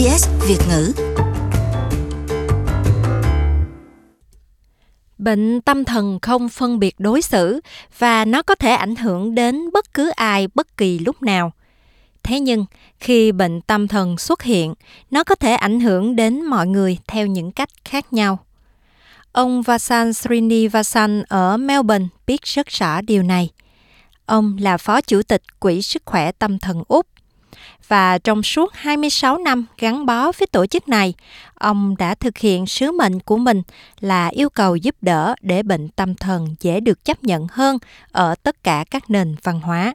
SBS Việt ngữ. Bệnh tâm thần không phân biệt đối xử và nó có thể ảnh hưởng đến bất cứ ai bất kỳ lúc nào. Thế nhưng, khi bệnh tâm thần xuất hiện, nó có thể ảnh hưởng đến mọi người theo những cách khác nhau. Ông Vasan Srinivasan ở Melbourne biết rất rõ điều này. Ông là phó chủ tịch Quỹ Sức khỏe Tâm thần Úc và trong suốt 26 năm gắn bó với tổ chức này, ông đã thực hiện sứ mệnh của mình là yêu cầu giúp đỡ để bệnh tâm thần dễ được chấp nhận hơn ở tất cả các nền văn hóa.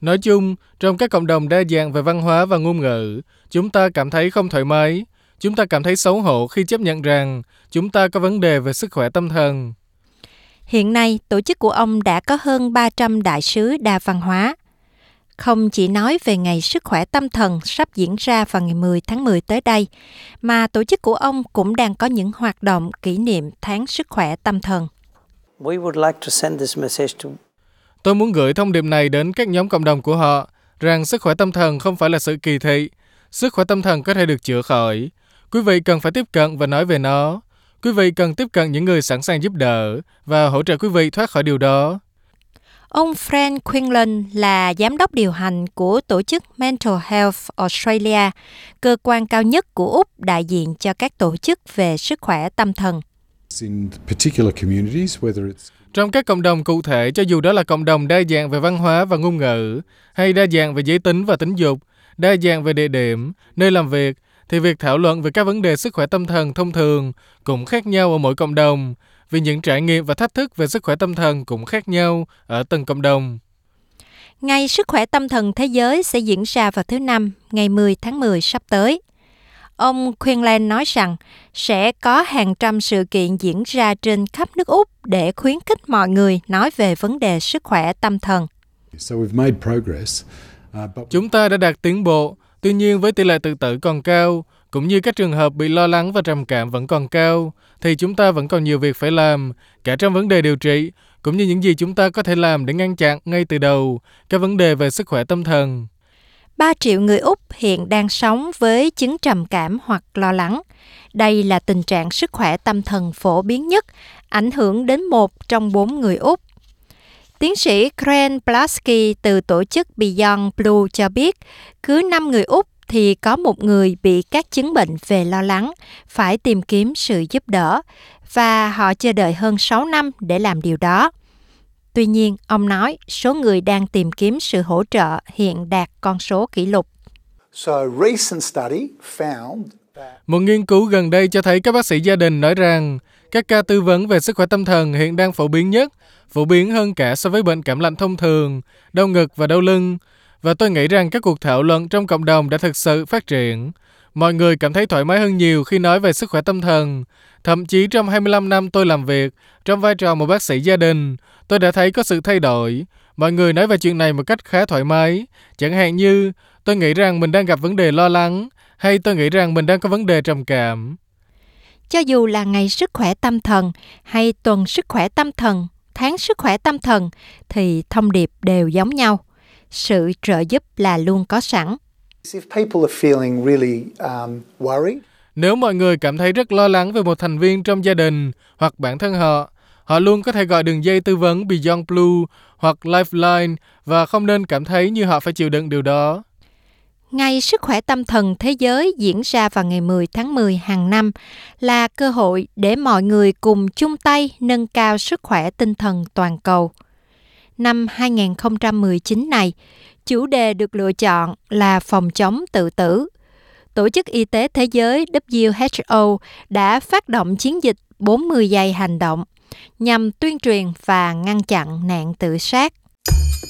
Nói chung, trong các cộng đồng đa dạng về văn hóa và ngôn ngữ, chúng ta cảm thấy không thoải mái. Chúng ta cảm thấy xấu hổ khi chấp nhận rằng chúng ta có vấn đề về sức khỏe tâm thần. Hiện nay, tổ chức của ông đã có hơn 300 đại sứ đa văn hóa. Không chỉ nói về ngày sức khỏe tâm thần sắp diễn ra vào ngày 10 tháng 10 tới đây, mà tổ chức của ông cũng đang có những hoạt động kỷ niệm tháng sức khỏe tâm thần. Tôi muốn gửi thông điệp này đến các nhóm cộng đồng của họ rằng sức khỏe tâm thần không phải là sự kỳ thị. Sức khỏe tâm thần có thể được chữa khỏi. Quý vị cần phải tiếp cận và nói về nó. Quý vị cần tiếp cận những người sẵn sàng giúp đỡ và hỗ trợ quý vị thoát khỏi điều đó. Ông Frank Quinlan là giám đốc điều hành của tổ chức Mental Health Australia, cơ quan cao nhất của Úc đại diện cho các tổ chức về sức khỏe tâm thần. Trong các cộng đồng cụ thể, cho dù đó là cộng đồng đa dạng về văn hóa và ngôn ngữ, hay đa dạng về giới tính và tính dục, đa dạng về địa điểm, nơi làm việc, thì việc thảo luận về các vấn đề sức khỏe tâm thần thông thường cũng khác nhau ở mỗi cộng đồng, vì những trải nghiệm và thách thức về sức khỏe tâm thần cũng khác nhau ở từng cộng đồng. Ngày sức khỏe tâm thần thế giới sẽ diễn ra vào thứ Năm, ngày 10 tháng 10 sắp tới. Ông Quinlan nói rằng sẽ có hàng trăm sự kiện diễn ra trên khắp nước Úc để khuyến khích mọi người nói về vấn đề sức khỏe tâm thần. Uh, Chúng ta đã đạt tiến bộ, tuy nhiên với tỷ lệ tự tử còn cao, cũng như các trường hợp bị lo lắng và trầm cảm vẫn còn cao, thì chúng ta vẫn còn nhiều việc phải làm, cả trong vấn đề điều trị, cũng như những gì chúng ta có thể làm để ngăn chặn ngay từ đầu các vấn đề về sức khỏe tâm thần. 3 triệu người Úc hiện đang sống với chứng trầm cảm hoặc lo lắng. Đây là tình trạng sức khỏe tâm thần phổ biến nhất, ảnh hưởng đến một trong bốn người Úc. Tiến sĩ Kren Plasky từ tổ chức Beyond Blue cho biết, cứ 5 người Úc thì có một người bị các chứng bệnh về lo lắng, phải tìm kiếm sự giúp đỡ và họ chờ đợi hơn 6 năm để làm điều đó. Tuy nhiên, ông nói số người đang tìm kiếm sự hỗ trợ hiện đạt con số kỷ lục. Một nghiên cứu gần đây cho thấy các bác sĩ gia đình nói rằng các ca tư vấn về sức khỏe tâm thần hiện đang phổ biến nhất, phổ biến hơn cả so với bệnh cảm lạnh thông thường, đau ngực và đau lưng. Và tôi nghĩ rằng các cuộc thảo luận trong cộng đồng đã thực sự phát triển. Mọi người cảm thấy thoải mái hơn nhiều khi nói về sức khỏe tâm thần. Thậm chí trong 25 năm tôi làm việc, trong vai trò một bác sĩ gia đình, tôi đã thấy có sự thay đổi. Mọi người nói về chuyện này một cách khá thoải mái. Chẳng hạn như, tôi nghĩ rằng mình đang gặp vấn đề lo lắng, hay tôi nghĩ rằng mình đang có vấn đề trầm cảm. Cho dù là ngày sức khỏe tâm thần hay tuần sức khỏe tâm thần, tháng sức khỏe tâm thần, thì thông điệp đều giống nhau. Sự trợ giúp là luôn có sẵn. Um, Nếu mọi người cảm thấy rất lo lắng về một thành viên trong gia đình hoặc bản thân họ, họ luôn có thể gọi đường dây tư vấn Beyond Blue hoặc Lifeline và không nên cảm thấy như họ phải chịu đựng điều đó. Ngày Sức khỏe tâm thần thế giới diễn ra vào ngày 10 tháng 10 hàng năm là cơ hội để mọi người cùng chung tay nâng cao sức khỏe tinh thần toàn cầu. Năm 2019 này, chủ đề được lựa chọn là phòng chống tự tử. Tổ chức Y tế Thế giới WHO đã phát động chiến dịch 40 giây hành động nhằm tuyên truyền và ngăn chặn nạn tự sát.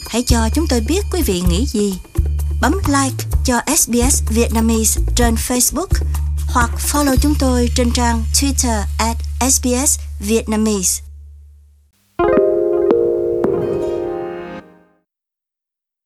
Hãy cho chúng tôi biết quý vị nghĩ gì. Bấm like cho SBS Vietnamese trên Facebook hoặc follow chúng tôi trên trang Twitter at SBS Vietnamese.